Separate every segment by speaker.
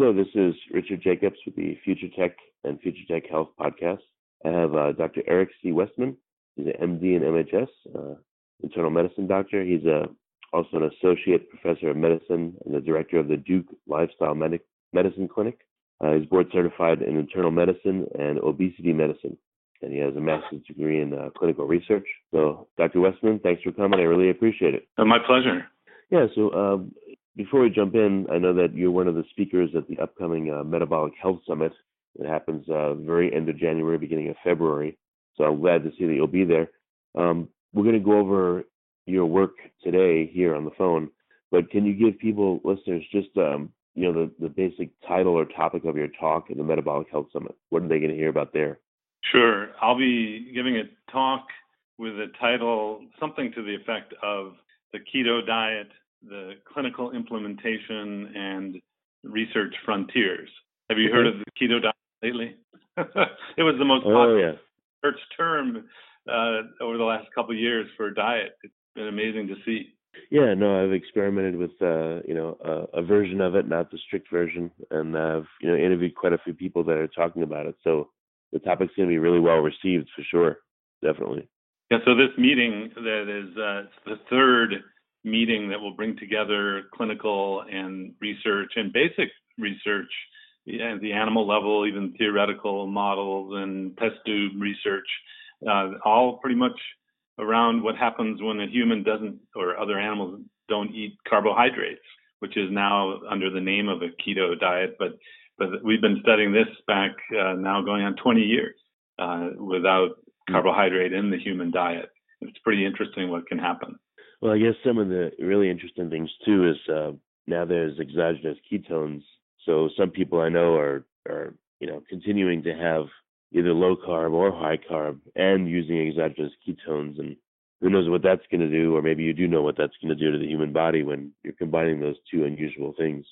Speaker 1: Hello, this is Richard Jacobs with the Future Tech and Future Tech Health podcast. I have uh, Dr. Eric C. Westman. He's an MD and MHS, uh, internal medicine doctor. He's a, uh, also an associate professor of medicine and the director of the Duke Lifestyle Medic- Medicine Clinic. Uh, he's board certified in internal medicine and obesity medicine, and he has a master's degree in uh, clinical research. So, Dr. Westman, thanks for coming. I really appreciate it.
Speaker 2: Uh, my pleasure.
Speaker 1: Yeah, so um, before we jump in, I know that you're one of the speakers at the upcoming uh, Metabolic Health Summit. It happens uh, very end of January, beginning of February. So I'm glad to see that you'll be there. Um, we're going to go over your work today here on the phone, but can you give people, listeners, just um, you know the, the basic title or topic of your talk at the Metabolic Health Summit? What are they going to hear about there?
Speaker 2: Sure. I'll be giving a talk with a title, something to the effect of the keto diet the clinical implementation and research frontiers. Have you heard of the keto diet lately? it was the most oh, popular
Speaker 1: yeah.
Speaker 2: research term uh, over the last couple of years for diet. It's been amazing to see.
Speaker 1: Yeah, no, I've experimented with uh, you know a, a version of it, not the strict version, and I've you know interviewed quite a few people that are talking about it. So the topic's going to be really well received for sure, definitely.
Speaker 2: Yeah. So this meeting that is uh, the third meeting that will bring together clinical and research and basic research at the animal level, even theoretical models and test tube research, uh, all pretty much around what happens when a human doesn't or other animals don't eat carbohydrates, which is now under the name of a keto diet. But but we've been studying this back uh, now going on 20 years uh, without hmm. carbohydrate in the human diet. It's pretty interesting what can happen.
Speaker 1: Well, I guess some of the really interesting things too is uh, now there's exogenous ketones. So some people I know are are you know continuing to have either low carb or high carb and using exogenous ketones and who knows what that's going to do or maybe you do know what that's going to do to the human body when you're combining those two unusual things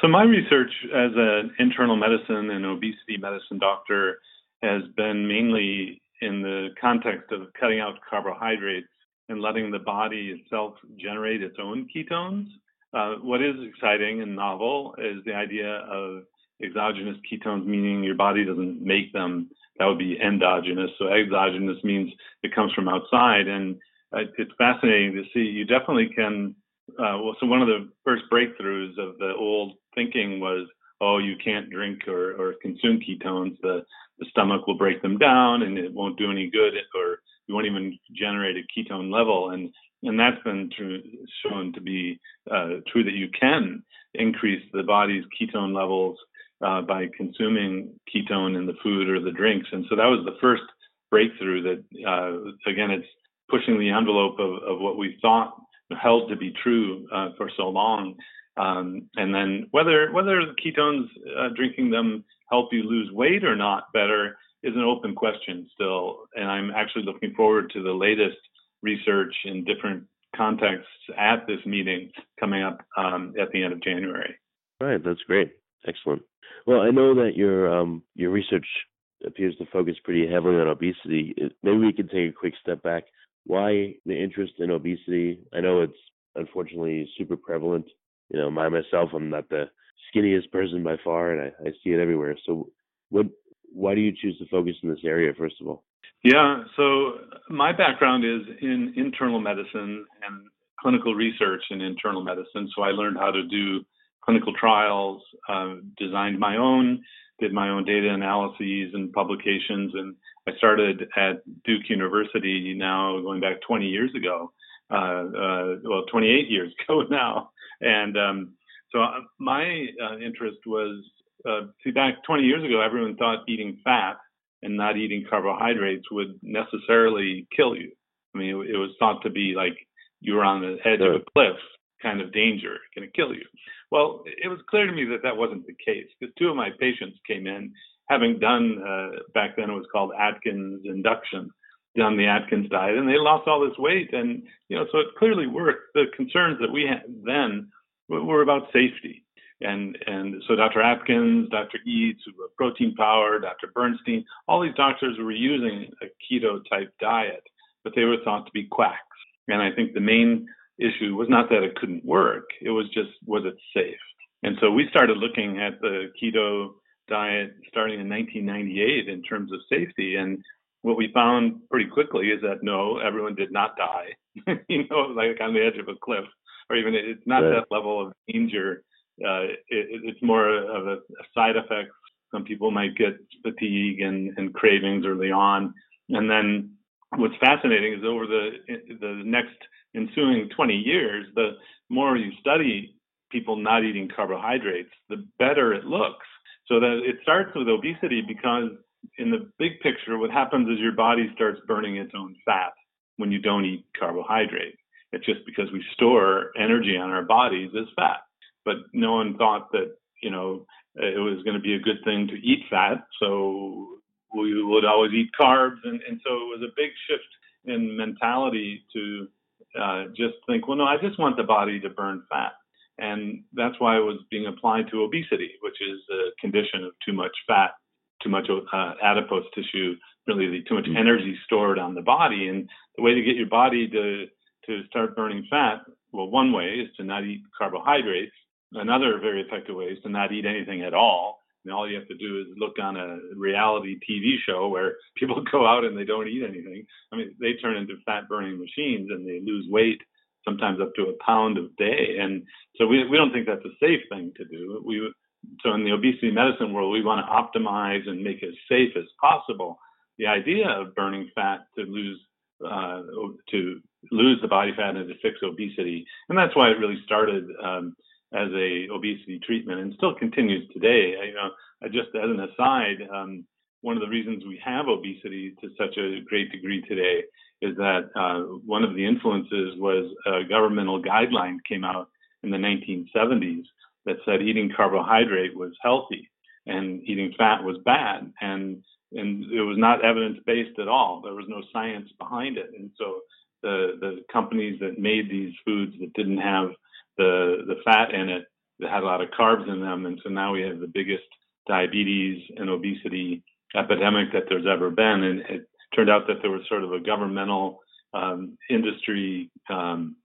Speaker 2: so my research as an internal medicine and obesity medicine doctor has been mainly in the context of cutting out carbohydrates and letting the body itself generate its own ketones. Uh, what is exciting and novel is the idea of exogenous ketones, meaning your body doesn't make them. That would be endogenous. So exogenous means it comes from outside, and uh, it's fascinating to see. You definitely can. Uh, well, so one of the first breakthroughs of the old thinking was, oh, you can't drink or, or consume ketones. The the stomach will break them down, and it won't do any good, or you won't even generate a ketone level. And and that's been true, shown to be uh, true that you can increase the body's ketone levels uh, by consuming ketone in the food or the drinks. And so that was the first breakthrough that, uh, again, it's pushing the envelope of, of what we thought held to be true uh, for so long. Um, and then whether whether ketones, uh, drinking them help you lose weight or not better is an open question still. And I'm actually looking forward to the latest research in different contexts at this meeting coming up um, at the end of January.
Speaker 1: Right, that's great. Excellent. Well, I know that your um, your research appears to focus pretty heavily on obesity. Maybe we can take a quick step back. Why the interest in obesity? I know it's unfortunately super prevalent. You know, my myself, I'm not the skinniest person by far, and I, I see it everywhere. So, what? Why do you choose to focus in this area, first of all?
Speaker 2: Yeah, so my background is in internal medicine and clinical research in internal medicine. So I learned how to do clinical trials, uh, designed my own, did my own data analyses and publications, and I started at Duke University now going back 20 years ago, uh, uh, well, 28 years ago now. And um, so uh, my uh, interest was, uh, see, back 20 years ago, everyone thought eating fat and not eating carbohydrates would necessarily kill you. I mean, it, it was thought to be like you were on the edge of a cliff kind of danger, going to kill you. Well, it was clear to me that that wasn't the case because two of my patients came in having done, uh, back then it was called Atkins induction, done the Atkins diet, and they lost all this weight. And, you know, so it clearly worked. The concerns that we had then were about safety. And, and so Dr. Atkins, Dr. Eades, who were protein power, Dr. Bernstein, all these doctors were using a keto type diet, but they were thought to be quacks. And I think the main issue was not that it couldn't work, it was just was it safe? And so we started looking at the keto diet starting in 1998 in terms of safety. And what we found pretty quickly is that no, everyone did not die, you know, like on the edge of a cliff, or even it's not right. that level of danger. Uh, it, it's more of a, a side effect. Some people might get fatigue and, and cravings early on. And then what's fascinating is over the the next ensuing 20 years, the more you study people not eating carbohydrates, the better it looks. So that it starts with obesity because in the big picture, what happens is your body starts burning its own fat when you don't eat carbohydrate. It's just because we store energy on our bodies as fat. But no one thought that, you know, it was going to be a good thing to eat fat. So we would always eat carbs. And, and so it was a big shift in mentality to uh, just think, well, no, I just want the body to burn fat. And that's why it was being applied to obesity, which is a condition of too much fat, too much uh, adipose tissue, really too much mm-hmm. energy stored on the body. And the way to get your body to to start burning fat, well, one way is to not eat carbohydrates. Another very effective way is to not eat anything at all. And all you have to do is look on a reality TV show where people go out and they don't eat anything. I mean, they turn into fat burning machines and they lose weight, sometimes up to a pound a day. And so we, we don't think that's a safe thing to do. We, so in the obesity medicine world, we want to optimize and make it as safe as possible. The idea of burning fat to lose uh, to lose the body fat and to fix obesity, and that's why it really started. Um, as a obesity treatment and still continues today. You know, just as an aside, um, one of the reasons we have obesity to such a great degree today is that uh, one of the influences was a governmental guideline came out in the 1970s that said eating carbohydrate was healthy and eating fat was bad. And and it was not evidence based at all. There was no science behind it. And so the the companies that made these foods that didn't have the the fat in it that had a lot of carbs in them, and so now we have the biggest diabetes and obesity epidemic that there's ever been. And it turned out that there was sort of a governmental um, industry um,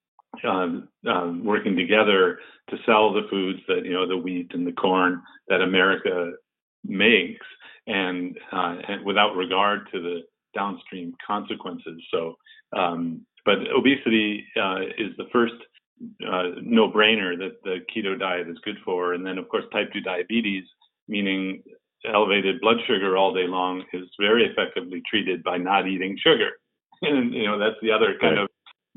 Speaker 2: uh, um, working together to sell the foods that you know the wheat and the corn that America makes, and, uh, and without regard to the downstream consequences. So, um, but obesity uh, is the first uh, no brainer that the keto diet is good for. And then, of course, type 2 diabetes, meaning elevated blood sugar all day long, is very effectively treated by not eating sugar. And, you know, that's the other kind right. of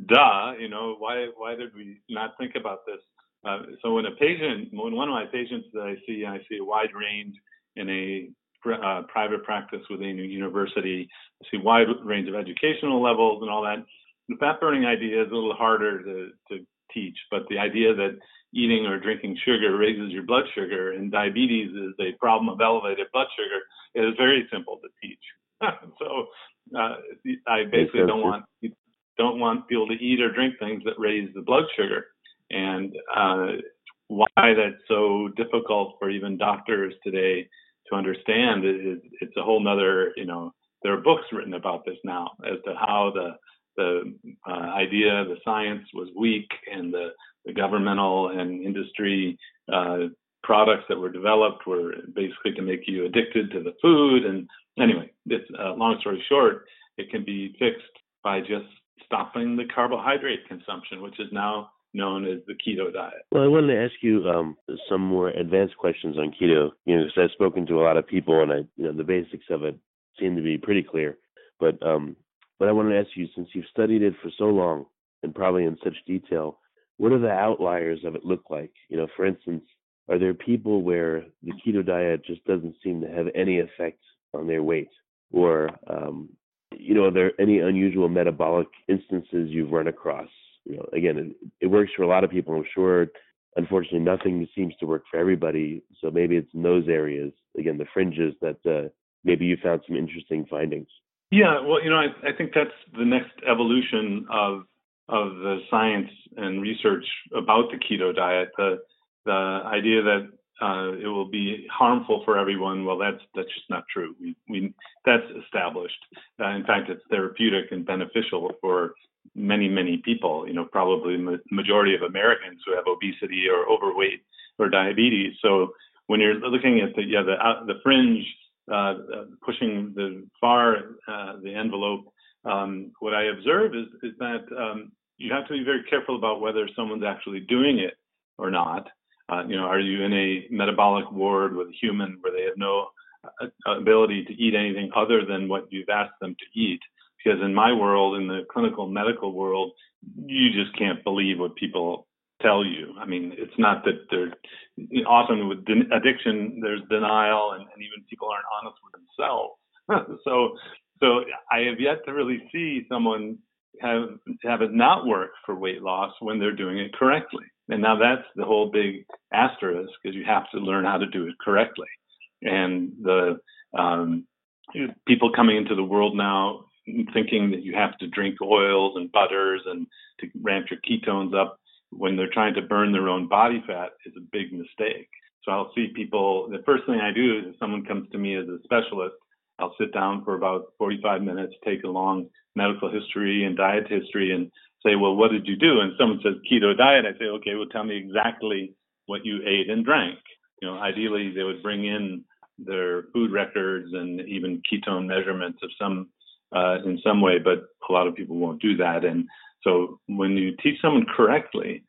Speaker 2: duh, you know, why, why did we not think about this? Uh, so when a patient, when one of my patients that I see, I see a wide range in a uh, private practice within a university, I see wide range of educational levels and all that. The fat burning idea is a little harder to, to teach, but the idea that eating or drinking sugar raises your blood sugar and diabetes is a problem of elevated blood sugar is very simple to teach. so uh, I basically don't want don't want people to eat or drink things that raise the blood sugar, and uh, why that's so difficult for even doctors today to understand. It, it's a whole nother, you know, there are books written about this now as to how the the uh, idea, the science was weak, and the, the governmental and industry uh, products that were developed were basically to make you addicted to the food. And anyway, it's uh, long story short, it can be fixed by just stopping the carbohydrate consumption, which is now known as the keto diet.
Speaker 1: Well, I wanted to ask you um, some more advanced questions on keto. You know, because I've spoken to a lot of people, and I, you know, the basics of it seem to be pretty clear. But um, but I want to ask you, since you've studied it for so long and probably in such detail, what are the outliers of it look like? You know, for instance, are there people where the keto diet just doesn't seem to have any effect on their weight, or um, you know, are there any unusual metabolic instances you've run across? You know, again, it, it works for a lot of people. I'm sure. Unfortunately, nothing seems to work for everybody. So maybe it's in those areas, again, the fringes that uh, maybe you found some interesting findings.
Speaker 2: Yeah, well, you know, I, I think that's the next evolution of of the science and research about the keto diet. The the idea that uh, it will be harmful for everyone. Well, that's that's just not true. We, we that's established. Uh, in fact, it's therapeutic and beneficial for many many people. You know, probably the majority of Americans who have obesity or overweight or diabetes. So when you're looking at the yeah the uh, the fringe uh, pushing the far uh, the envelope, um, what I observe is is that um, you have to be very careful about whether someone's actually doing it or not. Uh, you know, are you in a metabolic ward with a human where they have no uh, ability to eat anything other than what you've asked them to eat? Because in my world, in the clinical medical world, you just can't believe what people tell you. I mean, it's not that they're often with addiction, there's denial, and, and even people aren't honest with themselves. so, so I have yet to really see someone have have it not work for weight loss when they're doing it correctly. And now that's the whole big asterisk is you have to learn how to do it correctly. And the um, people coming into the world now thinking that you have to drink oils and butters and to ramp your ketones up when they're trying to burn their own body fat is a big mistake. So I'll see people, the first thing I do is if someone comes to me as a specialist, I'll sit down for about 45 minutes, take a long medical history and diet history and say, well, what did you do? And someone says keto diet. I say, okay, well, tell me exactly what you ate and drank. You know, ideally they would bring in their food records and even ketone measurements of some uh, in some way, but a lot of people won't do that. And so when you teach someone correctly,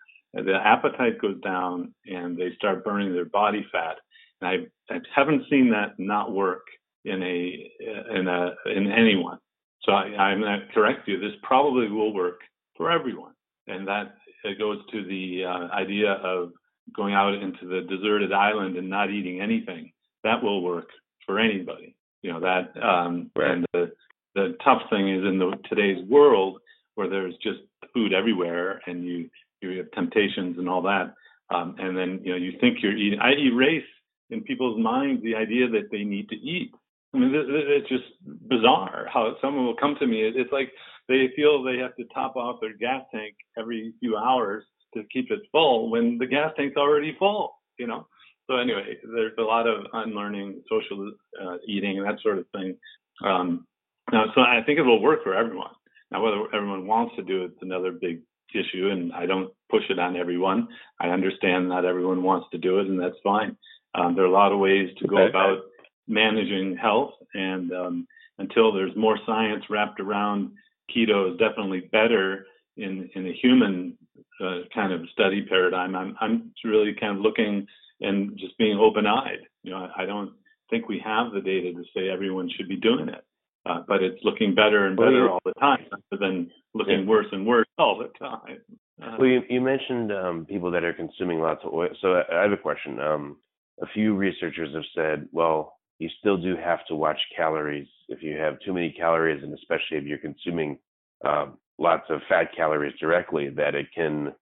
Speaker 2: the appetite goes down and they start burning their body fat. And I, I haven't seen that not work in a in a in anyone. So I, I'm going to correct you. This probably will work for everyone, and that it goes to the uh, idea of going out into the deserted island and not eating anything. That will work for anybody. You know that. Um, right. And the the tough thing is in the today's world where there's just food everywhere and you you have temptations and all that. Um, and then you know you think you're eating. I erase in people's minds the idea that they need to eat. I mean, it's just bizarre how someone will come to me. It's like they feel they have to top off their gas tank every few hours to keep it full when the gas tank's already full. You know. So anyway, there's a lot of unlearning, social uh, eating, and that sort of thing. Um, now, so I think it will work for everyone. Now, whether everyone wants to do it is another big issue, and I don't push it on everyone. I understand not everyone wants to do it, and that's fine. Um, there are a lot of ways to go about managing health, and um, until there's more science wrapped around keto is definitely better in in a human uh, kind of study paradigm. I'm I'm really kind of looking and just being open-eyed. You know, I, I don't think we have the data to say everyone should be doing it. Uh, but it's looking better and better well, all the time, rather than looking yeah. worse and worse all the time.
Speaker 1: Uh, well, you, you mentioned um, people that are consuming lots of oil. So I have a question. Um, a few researchers have said, well, you still do have to watch calories. If you have too many calories, and especially if you're consuming uh, lots of fat calories directly, that it can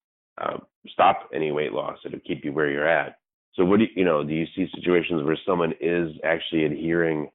Speaker 1: uh, stop any weight loss. It'll keep you where you're at. So, what do you, you know? Do you see situations where someone is actually adhering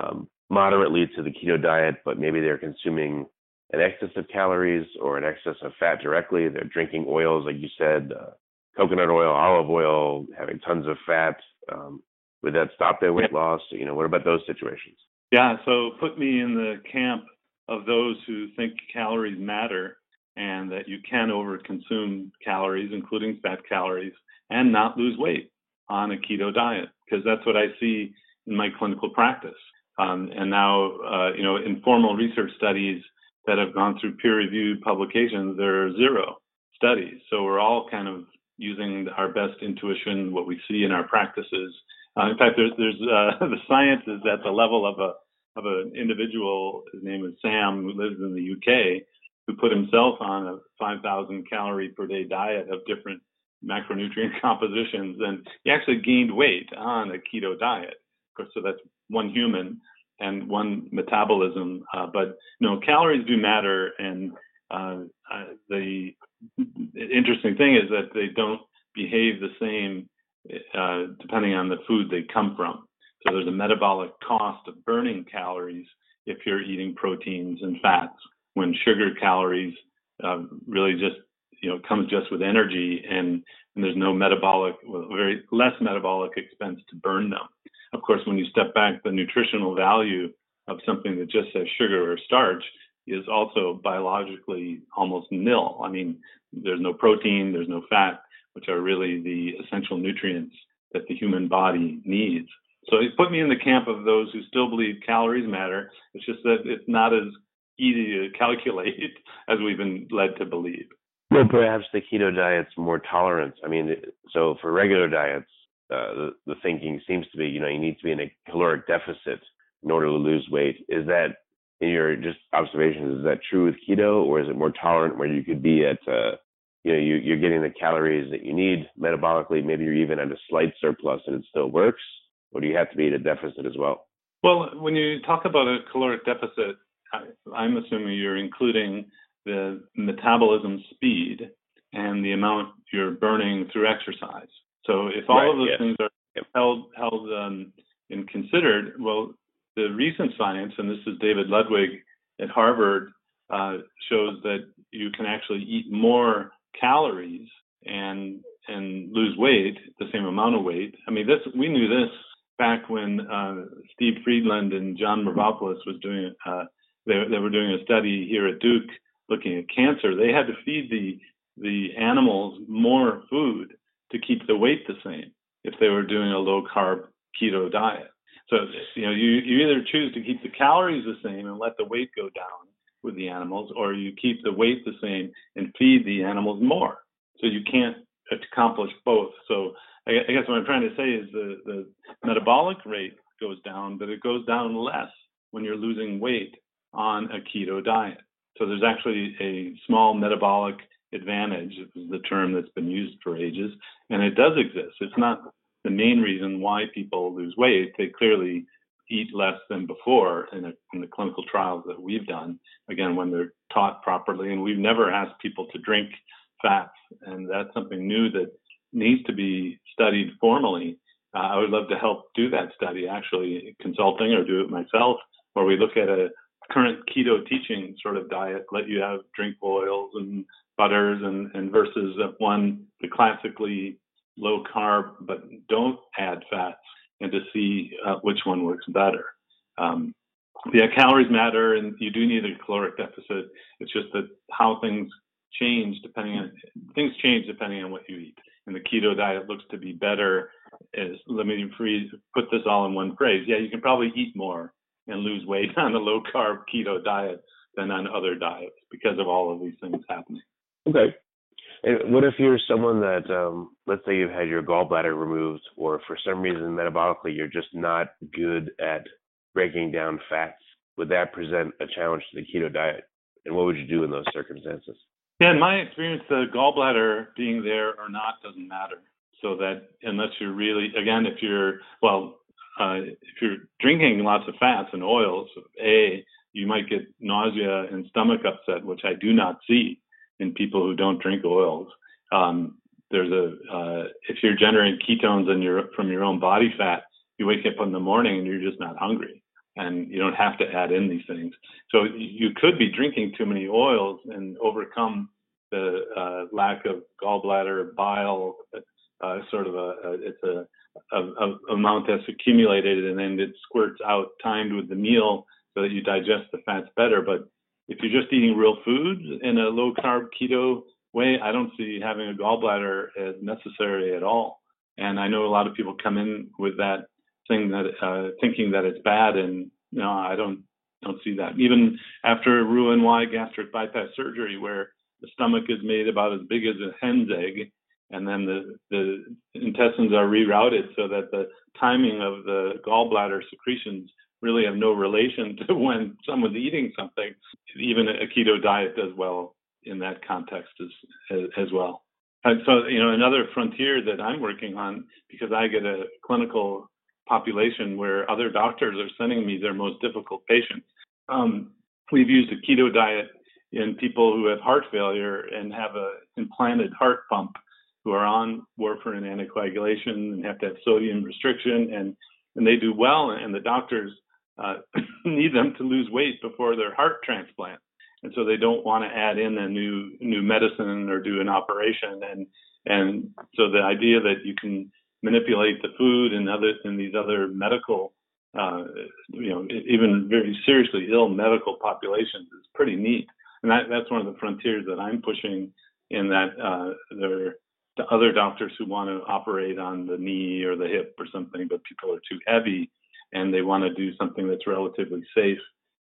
Speaker 1: um, moderately to the keto diet, but maybe they're consuming an excess of calories or an excess of fat directly. They're drinking oils, like you said, uh, coconut oil, olive oil, having tons of fat. Um, Would that stop their weight loss? You know, what about those situations?
Speaker 2: Yeah, so put me in the camp of those who think calories matter and that you can overconsume calories, including fat calories, and not lose weight on a keto diet, because that's what I see in my clinical practice. Um, and now, uh, you know, informal research studies that have gone through peer-reviewed publications, there are zero studies. So we're all kind of using our best intuition, what we see in our practices. Uh, in fact, there's, there's uh, the science is at the level of a of an individual. His name is Sam, who lives in the UK, who put himself on a 5,000 calorie per day diet of different macronutrient compositions, and he actually gained weight on a keto diet. Of course, so that's one human and one metabolism. Uh, but no, calories do matter, and uh, the interesting thing is that they don't behave the same uh, depending on the food they come from. So there's a metabolic cost of burning calories if you're eating proteins and fats, when sugar calories uh, really just you know comes just with energy and, and there's no metabolic, well, very less metabolic expense to burn them. Of course, when you step back, the nutritional value of something that just says sugar or starch is also biologically almost nil. I mean, there's no protein, there's no fat, which are really the essential nutrients that the human body needs. So it put me in the camp of those who still believe calories matter. It's just that it's not as easy to calculate as we've been led to believe.
Speaker 1: Well, perhaps the keto diet's more tolerance. I mean, so for regular diets, the, the thinking seems to be, you know, you need to be in a caloric deficit in order to lose weight. Is that, in your just observations, is that true with keto, or is it more tolerant where you could be at, uh, you know, you, you're getting the calories that you need metabolically, maybe you're even at a slight surplus and it still works, or do you have to be at a deficit as well?
Speaker 2: Well, when you talk about a caloric deficit, I'm assuming you're including the metabolism speed and the amount you're burning through exercise. So if all right, of those things are yep. held held um, and considered, well, the recent science, and this is David Ludwig at Harvard, uh, shows that you can actually eat more calories and and lose weight, the same amount of weight. I mean, this we knew this back when uh, Steve Freedland and John Mavropoulos was doing uh, they, they were doing a study here at Duke looking at cancer. They had to feed the the animals more food to keep the weight the same if they were doing a low carb keto diet. So you know you you either choose to keep the calories the same and let the weight go down with the animals, or you keep the weight the same and feed the animals more. So you can't accomplish both. So I guess what I'm trying to say is the the metabolic rate goes down, but it goes down less when you're losing weight on a keto diet. So there's actually a small metabolic advantage, is the term that's been used for ages, and it does exist. It's not the main reason why people lose weight. They clearly eat less than before in, a, in the clinical trials that we've done, again, when they're taught properly. And we've never asked people to drink fats, and that's something new that needs to be studied formally. Uh, I would love to help do that study, actually, consulting or do it myself, where we look at a current keto teaching sort of diet, let you have drink oils and butters and, and versus one, the classically low carb, but don't add fats and to see uh, which one works better. Um, yeah, calories matter and you do need a caloric deficit. It's just that how things change depending on things change depending on what you eat. And the keto diet looks to be better. Is let me put this all in one phrase. Yeah, you can probably eat more and lose weight on a low carb keto diet than on other diets because of all of these things happening.
Speaker 1: Okay. And what if you're someone that, um, let's say you've had your gallbladder removed, or for some reason metabolically you're just not good at breaking down fats? Would that present a challenge to the keto diet? And what would you do in those circumstances?
Speaker 2: Yeah, in my experience, the gallbladder being there or not doesn't matter. So that unless you're really, again, if you're, well, uh, if you're drinking lots of fats and oils, A, you might get nausea and stomach upset, which I do not see in people who don't drink oils. Um, there's a uh, if you're generating ketones in your from your own body fat, you wake up in the morning and you're just not hungry, and you don't have to add in these things. So you could be drinking too many oils and overcome the uh, lack of gallbladder bile. Uh, sort of a, a it's a a, a, amount that's accumulated and then it squirts out timed with the meal so that you digest the fats better. But if you're just eating real foods in a low carb keto way, I don't see having a gallbladder as necessary at all. And I know a lot of people come in with that thing that uh, thinking that it's bad, and no, I don't don't see that. Even after Roux-en-Y gastric bypass surgery, where the stomach is made about as big as a hen's egg, and then the the intestines are rerouted so that the timing of the gallbladder secretions really have no relation to when someone's eating something. Even a keto diet does well in that context as as, well. And so, you know, another frontier that I'm working on because I get a clinical population where other doctors are sending me their most difficult patients. Um, we've used a keto diet in people who have heart failure and have a implanted heart pump who are on warfarin anticoagulation and have to have sodium restriction and and they do well and the doctors uh, need them to lose weight before their heart transplant. And so they don't want to add in a new new medicine or do an operation. And and so the idea that you can manipulate the food and other and these other medical uh, you know even very seriously ill medical populations is pretty neat. And that, that's one of the frontiers that I'm pushing in that uh, there are other doctors who want to operate on the knee or the hip or something, but people are too heavy and they want to do something that's relatively safe.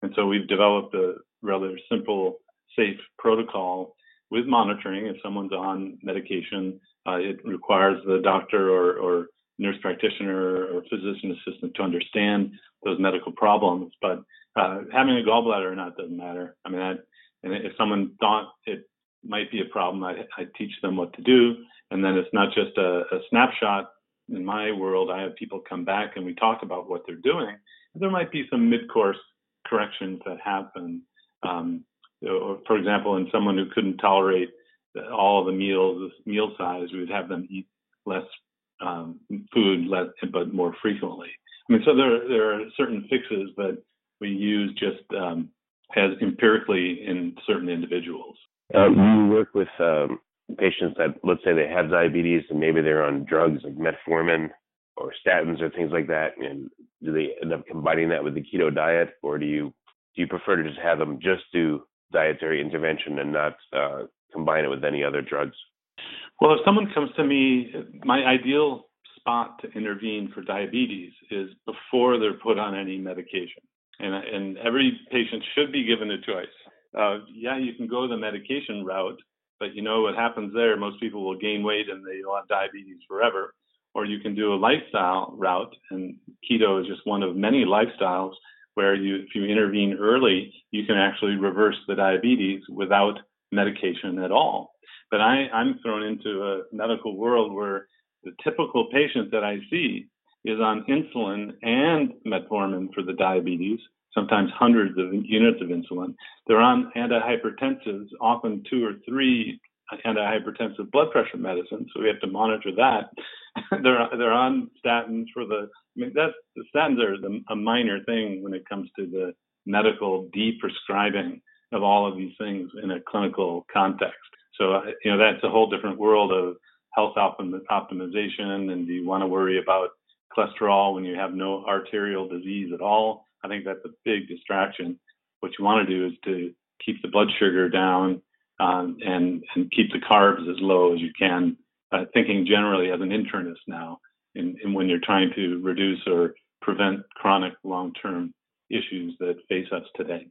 Speaker 2: And so we've developed a rather simple, safe protocol with monitoring. If someone's on medication, uh, it requires the doctor or, or nurse practitioner or physician assistant to understand those medical problems. But uh, having a gallbladder or not doesn't matter. I mean, that and if someone thought it might be a problem, I, I teach them what to do. And then it's not just a, a snapshot. In my world, I have people come back and we talk about what they're doing. There might be some mid-course corrections that happen. Um, or for example, in someone who couldn't tolerate all the meals, meal size, we would have them eat less um, food, less, but more frequently. I mean, so there there are certain fixes that we use just um, has empirically in certain individuals.
Speaker 1: Um, you work with um, patients that, let's say, they have diabetes and maybe they're on drugs like metformin or statins or things like that, and do they end up combining that with the keto diet, or do you do you prefer to just have them just do dietary intervention and not uh, combine it with any other drugs?
Speaker 2: Well, if someone comes to me, my ideal spot to intervene for diabetes is before they're put on any medication and and every patient should be given a choice. Uh, yeah, you can go the medication route, but you know what happens there? Most people will gain weight and they will have diabetes forever. Or you can do a lifestyle route, and keto is just one of many lifestyles where you, if you intervene early, you can actually reverse the diabetes without medication at all. But I, I'm thrown into a medical world where the typical patient that I see is on insulin and metformin for the diabetes, sometimes hundreds of units of insulin. They're on antihypertensives, often two or three antihypertensive blood pressure medicines, so we have to monitor that. they're they're on statins for the. I mean, that's the statins are the, a minor thing when it comes to the medical deprescribing of all of these things in a clinical context. So you know that's a whole different world of health optim- optimization, and do you want to worry about cholesterol when you have no arterial disease at all. I think that's a big distraction. What you want to do is to keep the blood sugar down um, and and keep the carbs as low as you can. Uh, thinking generally as an internist now, in, in when you're trying to reduce or prevent chronic long-term issues that face us today.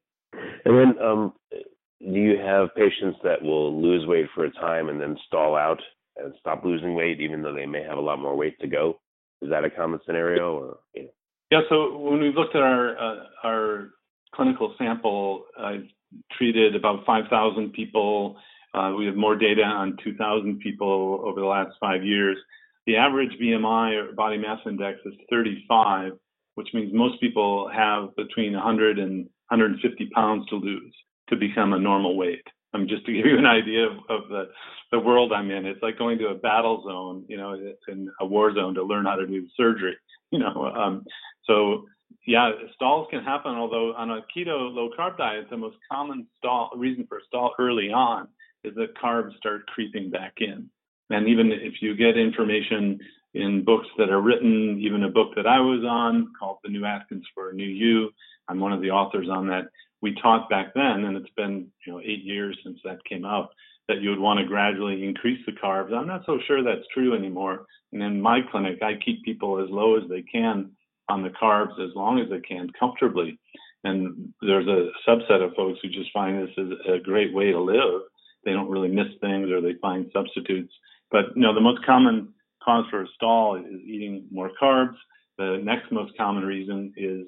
Speaker 1: And then, um, do you have patients that will lose weight for a time and then stall out and stop losing weight, even though they may have a lot more weight to go? Is that a common scenario? Or,
Speaker 2: you know? Yeah. So when we looked at our uh, our clinical sample, I treated about 5,000 people. Uh, we have more data on 2,000 people over the last five years. The average BMI or body mass index is 35, which means most people have between 100 and 150 pounds to lose to become a normal weight. Um, just to give you an idea of, of the the world I'm in. It's like going to a battle zone, you know, in a war zone to learn how to do surgery, you know. Um, so yeah, stalls can happen. Although on a keto low carb diet, the most common stall reason for stall early on is that carbs start creeping back in. And even if you get information, in books that are written, even a book that I was on called The New Atkins for a New You. I'm one of the authors on that. We taught back then, and it's been you know eight years since that came out, that you would want to gradually increase the carbs. I'm not so sure that's true anymore. And in my clinic, I keep people as low as they can on the carbs as long as they can comfortably. And there's a subset of folks who just find this is a great way to live. They don't really miss things or they find substitutes. But you know, the most common cause for a stall is eating more carbs. The next most common reason is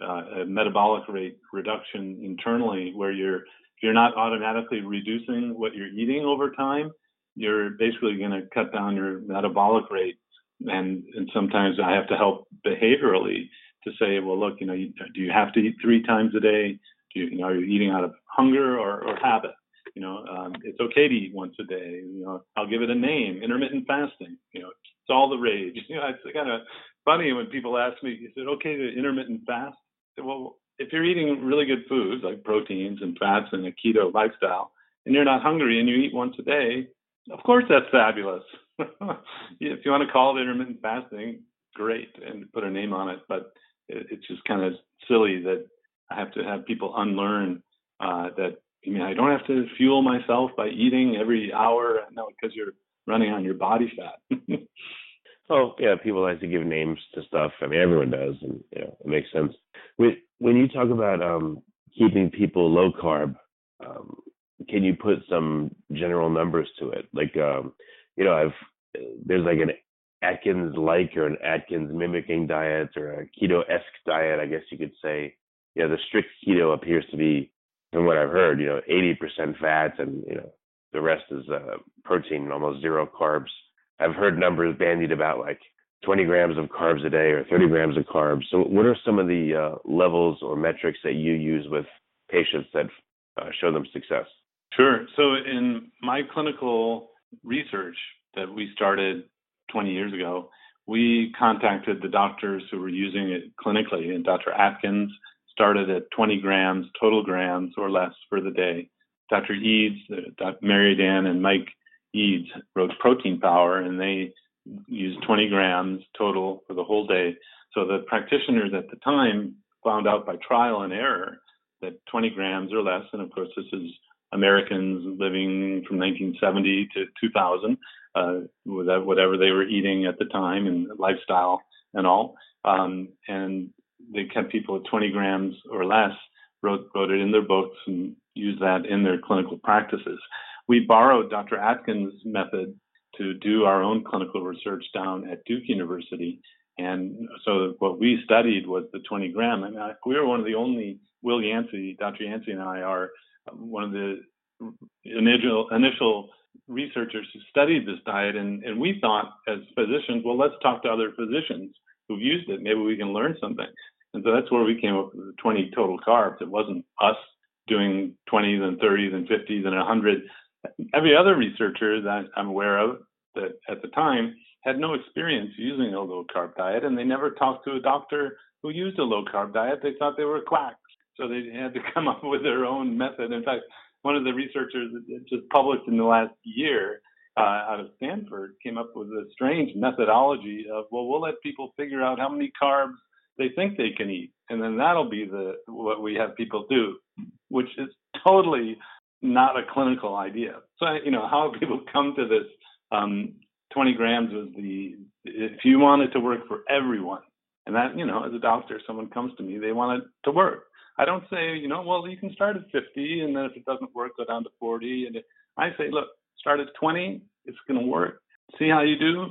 Speaker 2: uh, a metabolic rate reduction internally, where you're you're not automatically reducing what you're eating over time. You're basically going to cut down your metabolic rate, and and sometimes I have to help behaviorally to say, well, look, you know, you, do you have to eat three times a day? Do you, you know, are you eating out of hunger or, or habit? You know, um, it's okay to eat once a day. You know, I'll give it a name, intermittent fasting. You know, it's all the rage. You know, it's kind of funny when people ask me, is it okay to intermittent fast? well, if you're eating really good foods like proteins and fats and a keto lifestyle, and you're not hungry and you eat once a day, of course that's fabulous. if you want to call it intermittent fasting, great, and put a name on it. But it's just kind of silly that I have to have people unlearn uh, that. I mean, I don't have to fuel myself by eating every hour. No, because you're running on your body fat.
Speaker 1: oh yeah, people like to give names to stuff. I mean, everyone does, and you know, it makes sense. When when you talk about um, keeping people low carb, um, can you put some general numbers to it? Like, um, you know, I've there's like an Atkins like or an Atkins mimicking diet or a keto esque diet, I guess you could say. Yeah, the strict keto appears to be, from what I've heard, you know, 80% fats and you know the rest is uh, protein and almost zero carbs. I've heard numbers bandied about like 20 grams of carbs a day or 30 grams of carbs. So, what are some of the uh, levels or metrics that you use with patients that uh, show them success?
Speaker 2: Sure. So, in my clinical research that we started 20 years ago, we contacted the doctors who were using it clinically, and Dr. Atkins started at 20 grams total grams or less for the day. Dr. Eades, uh, Dr. Mary Dan, and Mike Eades wrote Protein Power, and they used 20 grams total for the whole day. So the practitioners at the time found out by trial and error that 20 grams or less, and of course this is Americans living from 1970 to 2000, uh, whatever they were eating at the time and lifestyle and all. Um, and they kept people at 20 grams or less, wrote, wrote it in their books and used that in their clinical practices. We borrowed Dr. Atkins' method to do our own clinical research down at Duke University. And so what we studied was the 20 gram. And I, we were one of the only, Will Yancey, Dr. Yancey and I are one of the initial, initial researchers who studied this diet. And, and we thought as physicians, well, let's talk to other physicians who've used it. Maybe we can learn something. And so that's where we came up with the 20 total carbs. It wasn't us doing 20, then 30, then 50, then 100 every other researcher that I'm aware of that at the time had no experience using a low carb diet and they never talked to a doctor who used a low carb diet. They thought they were quacks. So they had to come up with their own method. In fact, one of the researchers that just published in the last year uh, out of Stanford came up with a strange methodology of, well, we'll let people figure out how many carbs they think they can eat. And then that'll be the what we have people do, which is totally not a clinical idea. So, you know, how people come to this um, 20 grams was the, if you want it to work for everyone, and that, you know, as a doctor, someone comes to me, they want it to work. I don't say, you know, well, you can start at 50, and then if it doesn't work, go down to 40. And I say, look, start at 20, it's going to work. See how you do,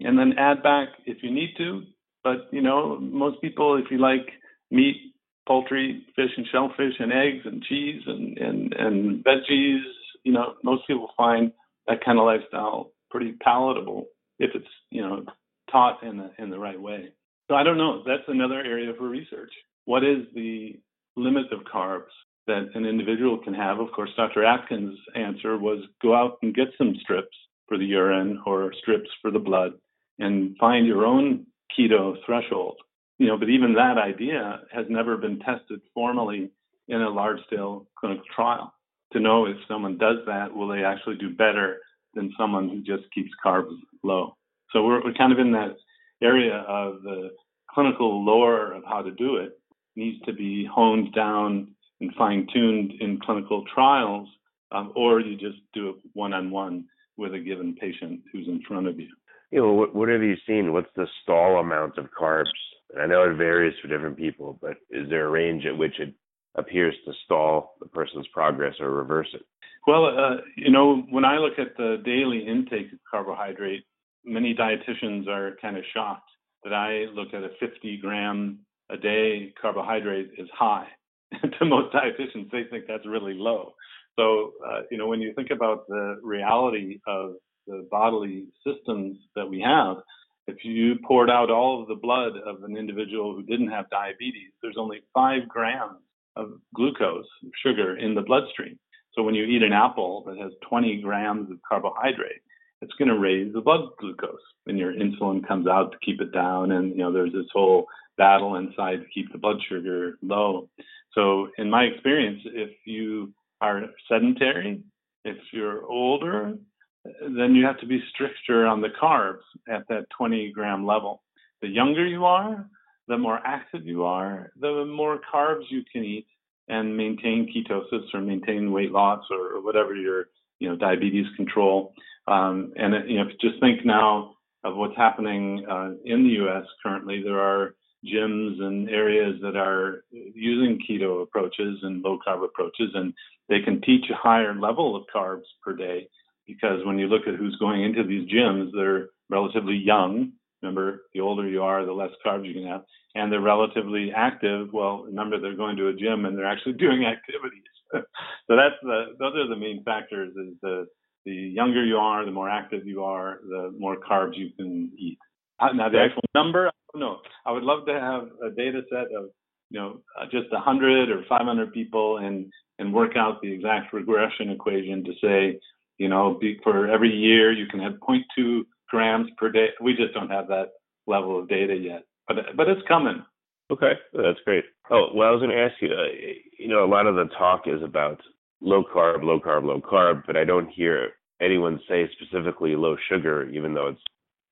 Speaker 2: and then add back if you need to. But, you know, most people, if you like meat, poultry, fish and shellfish and eggs and cheese and, and, and veggies. You know, most people find that kind of lifestyle pretty palatable if it's, you know, taught in the, in the right way. So I don't know. That's another area for research. What is the limit of carbs that an individual can have? Of course, Dr. Atkins' answer was go out and get some strips for the urine or strips for the blood and find your own keto threshold you know, but even that idea has never been tested formally in a large scale clinical trial to know if someone does that, will they actually do better than someone who just keeps carbs low? So we're, we're kind of in that area of the clinical lore of how to do it needs to be honed down and fine tuned in clinical trials, um, or you just do it one on one with a given patient who's in front of you.
Speaker 1: You know, what, what have you seen? What's the stall amount of carbs? And I know it varies for different people, but is there a range at which it appears to stall the person's progress or reverse it?
Speaker 2: Well, uh, you know, when I look at the daily intake of carbohydrate, many dietitians are kind of shocked that I look at a 50 gram a day carbohydrate is high. to most dietitians, they think that's really low. So, uh, you know, when you think about the reality of the bodily systems that we have, if you poured out all of the blood of an individual who didn't have diabetes, there's only five grams of glucose, sugar in the bloodstream. So when you eat an apple that has 20 grams of carbohydrate, it's going to raise the blood glucose, and your insulin comes out to keep it down. And you know, there's this whole battle inside to keep the blood sugar low. So in my experience, if you are sedentary, if you're older, then you have to be stricter on the carbs at that 20 gram level. The younger you are, the more active you are, the more carbs you can eat and maintain ketosis or maintain weight loss or whatever your you know diabetes control. Um, and you know, just think now of what's happening uh, in the U.S. currently. There are gyms and areas that are using keto approaches and low carb approaches, and they can teach a higher level of carbs per day because when you look at who's going into these gyms, they're relatively young. Remember, the older you are, the less carbs you can have, and they're relatively active. Well, remember they're going to a gym and they're actually doing activities. so that's the those are the main factors. Is the the younger you are, the more active you are, the more carbs you can eat. Now the actual number, I. I would love to have a data set of you know uh, just 100 or 500 people and and work out the exact regression equation to say you know be, for every year you can have 0.2 grams per day. We just don't have that level of data yet, but but it's coming.
Speaker 1: Okay, that's great. Oh, well, I was going to ask you. Uh, you know, a lot of the talk is about low carb, low carb, low carb, but I don't hear anyone say specifically low sugar, even though it's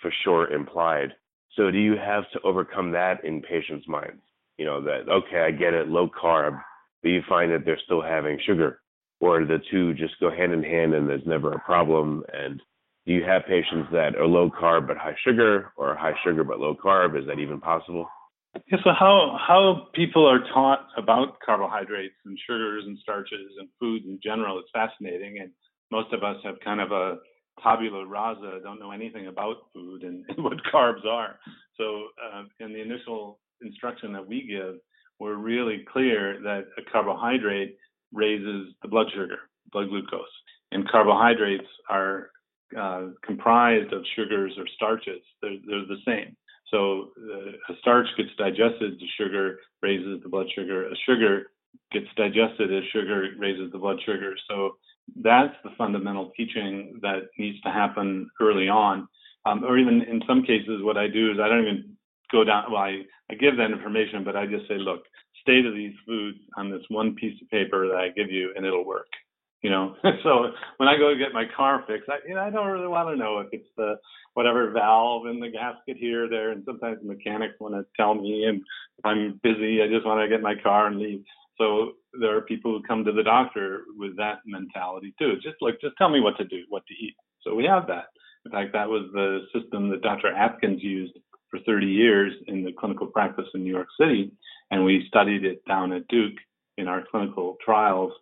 Speaker 1: for sure implied. So, do you have to overcome that in patients' minds? You know, that okay, I get it, low carb, but you find that they're still having sugar, or the two just go hand in hand and there's never a problem. And do you have patients that are low carb but high sugar, or high sugar but low carb? Is that even possible?
Speaker 2: Yeah, so how how people are taught about carbohydrates and sugars and starches and foods in general is fascinating, and most of us have kind of a tabula rasa, don't know anything about food and, what carbs are. So uh, in the initial instruction that we give, we're really clear that a carbohydrate raises the blood sugar, blood glucose, and carbohydrates are uh, comprised of sugars or starches. They're, they're the same. So uh, a starch gets digested as sugar, raises the blood sugar. A sugar gets digested as sugar, raises the blood sugar. So that's the fundamental teaching that needs to happen early on. Um, or even in some cases, what I do is I don't even go down. Well, I, I give that information, but I just say, look, stay to these foods on this one piece of paper that I give you, and it'll work you know. so when I go to get my car fixed, I you know I don't really want to know if it's the whatever valve in the gasket here or there, and sometimes the mechanics want to tell me, and if I'm busy, I just want to get my car and leave. So there are people who come to the doctor with that mentality too. Just like just tell me what to do, what to eat. So we have that. In fact, that was the system that Dr. Atkins used for 30 years in the clinical practice in New York City, and we studied it down at Duke in our clinical trials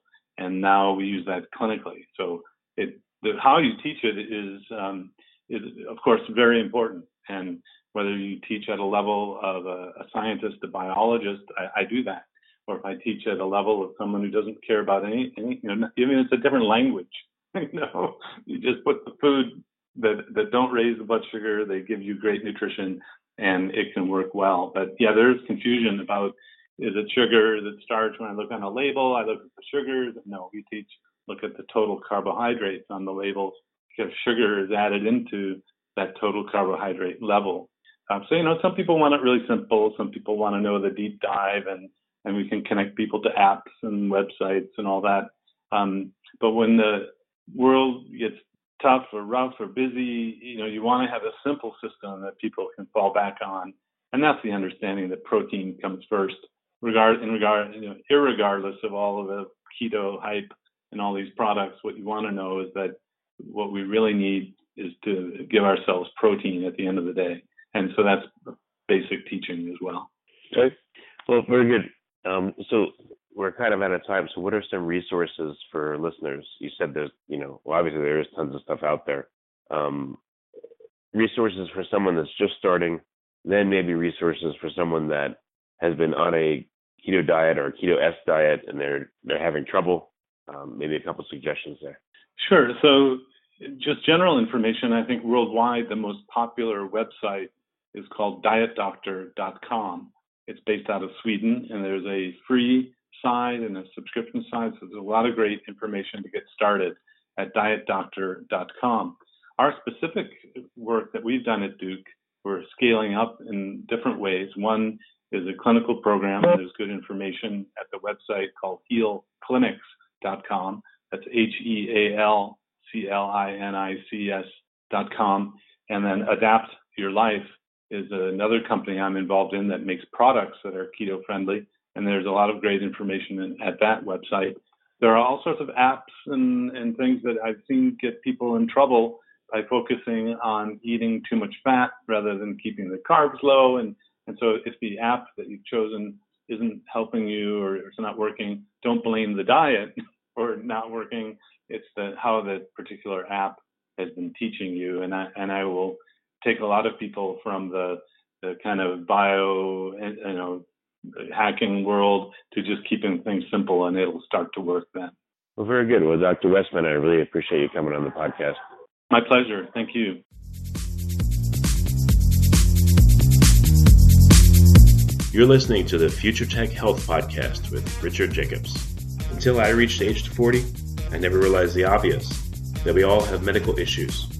Speaker 2: and now we use that clinically. So it the, how you teach it is um, is of course very important, and whether you teach at a level of a, a scientist, a biologist, I, I, do that, or if I teach at a level of someone who doesn't care about any, any you know, even it's a different language. you know, you just put the food that that don't raise the blood sugar, they give you great nutrition, and it can work well. But yeah, there's confusion about is it sugar? Is it starch? When I look on a label, I look at the sugars. No, we teach look at the total carbohydrates on the labels because sugar is added into that total carbohydrate level. Um, so you know, some people want it really simple. Some people want to know the deep dive, and and we can connect people to apps and websites and all that. Um, but when the world gets tough or rough or busy, you know, you want to have a simple system that people can fall back on. And that's the understanding that protein comes first, regard in regard, you know, irregardless of all of the keto hype and all these products. What you want to know is that what we really need is to give ourselves protein at the end of the day. And so that's basic teaching as well.
Speaker 3: Okay. Well, very good. Um, so we're kind of out of time. So what are some resources for listeners? You said there's, you know, well, obviously there is tons of stuff out there. Um, resources for someone that's just starting, then maybe resources for someone that has been on a keto diet or keto S diet and they're they're having trouble. Um, maybe a couple suggestions there.
Speaker 2: Sure. So just general information. I think worldwide the most popular website is called dietdoctor.com. It's based out of Sweden, and there's a free side and a subscription side. So there's a lot of great information to get started at dietdoctor.com. Our specific work that we've done at Duke, we're scaling up in different ways. One is a clinical program. There's good information at the website called healclinics.com. That's H E A L C L I N I C S.com. And then Adapt Your Life is another company I'm involved in that makes products that are keto friendly. And there's a lot of great information in, at that website. There are all sorts of apps and, and things that I've seen get people in trouble by focusing on eating too much fat rather than keeping the carbs low. And, and so if the app that you've chosen isn't helping you or it's not working, don't blame the diet for not working. It's the, how the particular app has been teaching you. And I, and I will take a lot of people from the the kind of bio eh, you know hacking world to just keeping things simple and it'll start to work then.
Speaker 3: Well, very good. Well, Dr. Westman, I really appreciate you coming on the podcast.
Speaker 2: My pleasure. Thank you.
Speaker 3: You're listening to the Future Tech Health Podcast with Richard Jacobs. Until I reached age 40, I never realized the obvious that we all have medical issues